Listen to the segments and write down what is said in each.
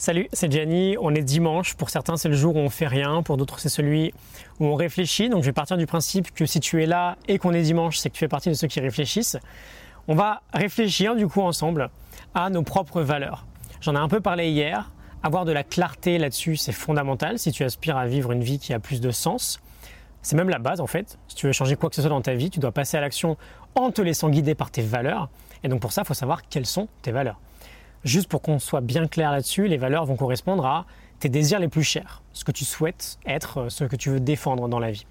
Salut, c'est Gianni. On est dimanche. Pour certains, c'est le jour où on fait rien. Pour d'autres, c'est celui où on réfléchit. Donc, je vais partir du principe que si tu es là et qu'on est dimanche, c'est que tu fais partie de ceux qui réfléchissent. On va réfléchir du coup ensemble à nos propres valeurs. J'en ai un peu parlé hier. Avoir de la clarté là-dessus, c'est fondamental si tu aspires à vivre une vie qui a plus de sens. C'est même la base en fait. Si tu veux changer quoi que ce soit dans ta vie, tu dois passer à l'action en te laissant guider par tes valeurs. Et donc pour ça, il faut savoir quelles sont tes valeurs. Juste pour qu'on soit bien clair là-dessus, les valeurs vont correspondre à tes désirs les plus chers, ce que tu souhaites être, euh, ce que tu veux défendre dans la vie.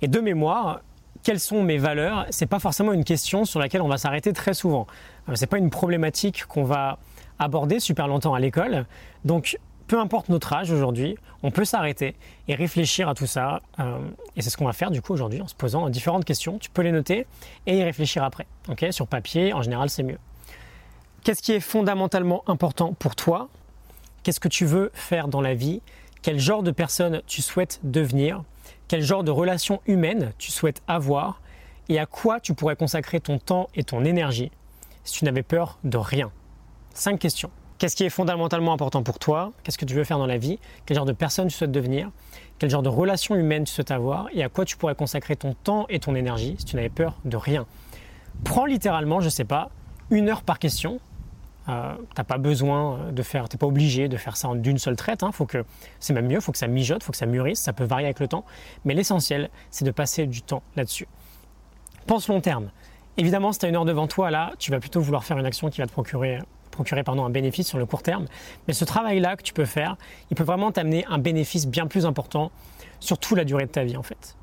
Et de mémoire, quelles sont mes valeurs? C'est pas forcément une question sur laquelle on va s'arrêter très souvent. Euh, c'est pas une problématique qu'on va aborder super longtemps à l'école. Donc peu importe notre âge aujourd'hui, on peut s'arrêter et réfléchir à tout ça. Euh, et c'est ce qu'on va faire du coup aujourd'hui en se posant différentes questions. Tu peux les noter et y réfléchir après. Sur papier, en général, c'est mieux. Qu'est-ce qui est fondamentalement important pour toi? Qu'est-ce que tu veux faire dans la vie? Quel genre de personne tu souhaites devenir? Quel genre de relation humaine tu souhaites avoir? Et à quoi tu pourrais consacrer ton temps et ton énergie si tu n'avais peur de rien? Cinq questions. Qu'est-ce qui est fondamentalement important pour toi? Qu'est-ce que tu veux faire dans la vie? Quel genre de personne tu souhaites devenir? Quel genre de relation humaine tu souhaites avoir? Et à quoi tu pourrais consacrer ton temps et ton énergie si tu n'avais peur de rien? Prends littéralement, je ne sais pas, une heure par question euh, t'as pas besoin de faire, t'es pas obligé de faire ça d'une seule traite. Hein. Faut que c'est même mieux, faut que ça mijote, faut que ça mûrisse. Ça peut varier avec le temps, mais l'essentiel, c'est de passer du temps là-dessus. Pense long terme. Évidemment, si tu as une heure devant toi, là, tu vas plutôt vouloir faire une action qui va te procurer, procurer pardon, un bénéfice sur le court terme. Mais ce travail-là que tu peux faire, il peut vraiment t'amener un bénéfice bien plus important sur toute la durée de ta vie en fait.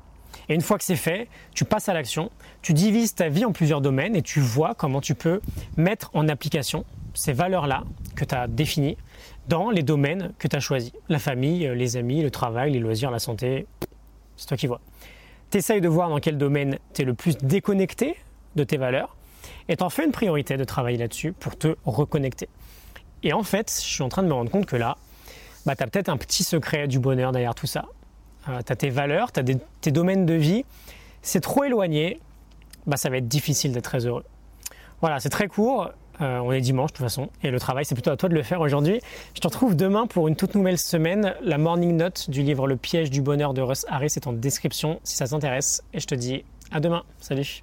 Et une fois que c'est fait, tu passes à l'action, tu divises ta vie en plusieurs domaines et tu vois comment tu peux mettre en application ces valeurs-là que tu as définies dans les domaines que tu as choisis. La famille, les amis, le travail, les loisirs, la santé, c'est toi qui vois. Tu essayes de voir dans quel domaine tu es le plus déconnecté de tes valeurs et t'en fais une priorité de travailler là-dessus pour te reconnecter. Et en fait, je suis en train de me rendre compte que là, bah, tu as peut-être un petit secret du bonheur derrière tout ça. Euh, tu as tes valeurs, tu as tes domaines de vie. C'est trop éloigné, bah, ça va être difficile d'être très heureux. Voilà, c'est très court. Euh, on est dimanche de toute façon. Et le travail, c'est plutôt à toi de le faire aujourd'hui. Je te retrouve demain pour une toute nouvelle semaine. La morning note du livre Le piège du bonheur de Russ Harris est en description si ça t'intéresse. Et je te dis à demain. Salut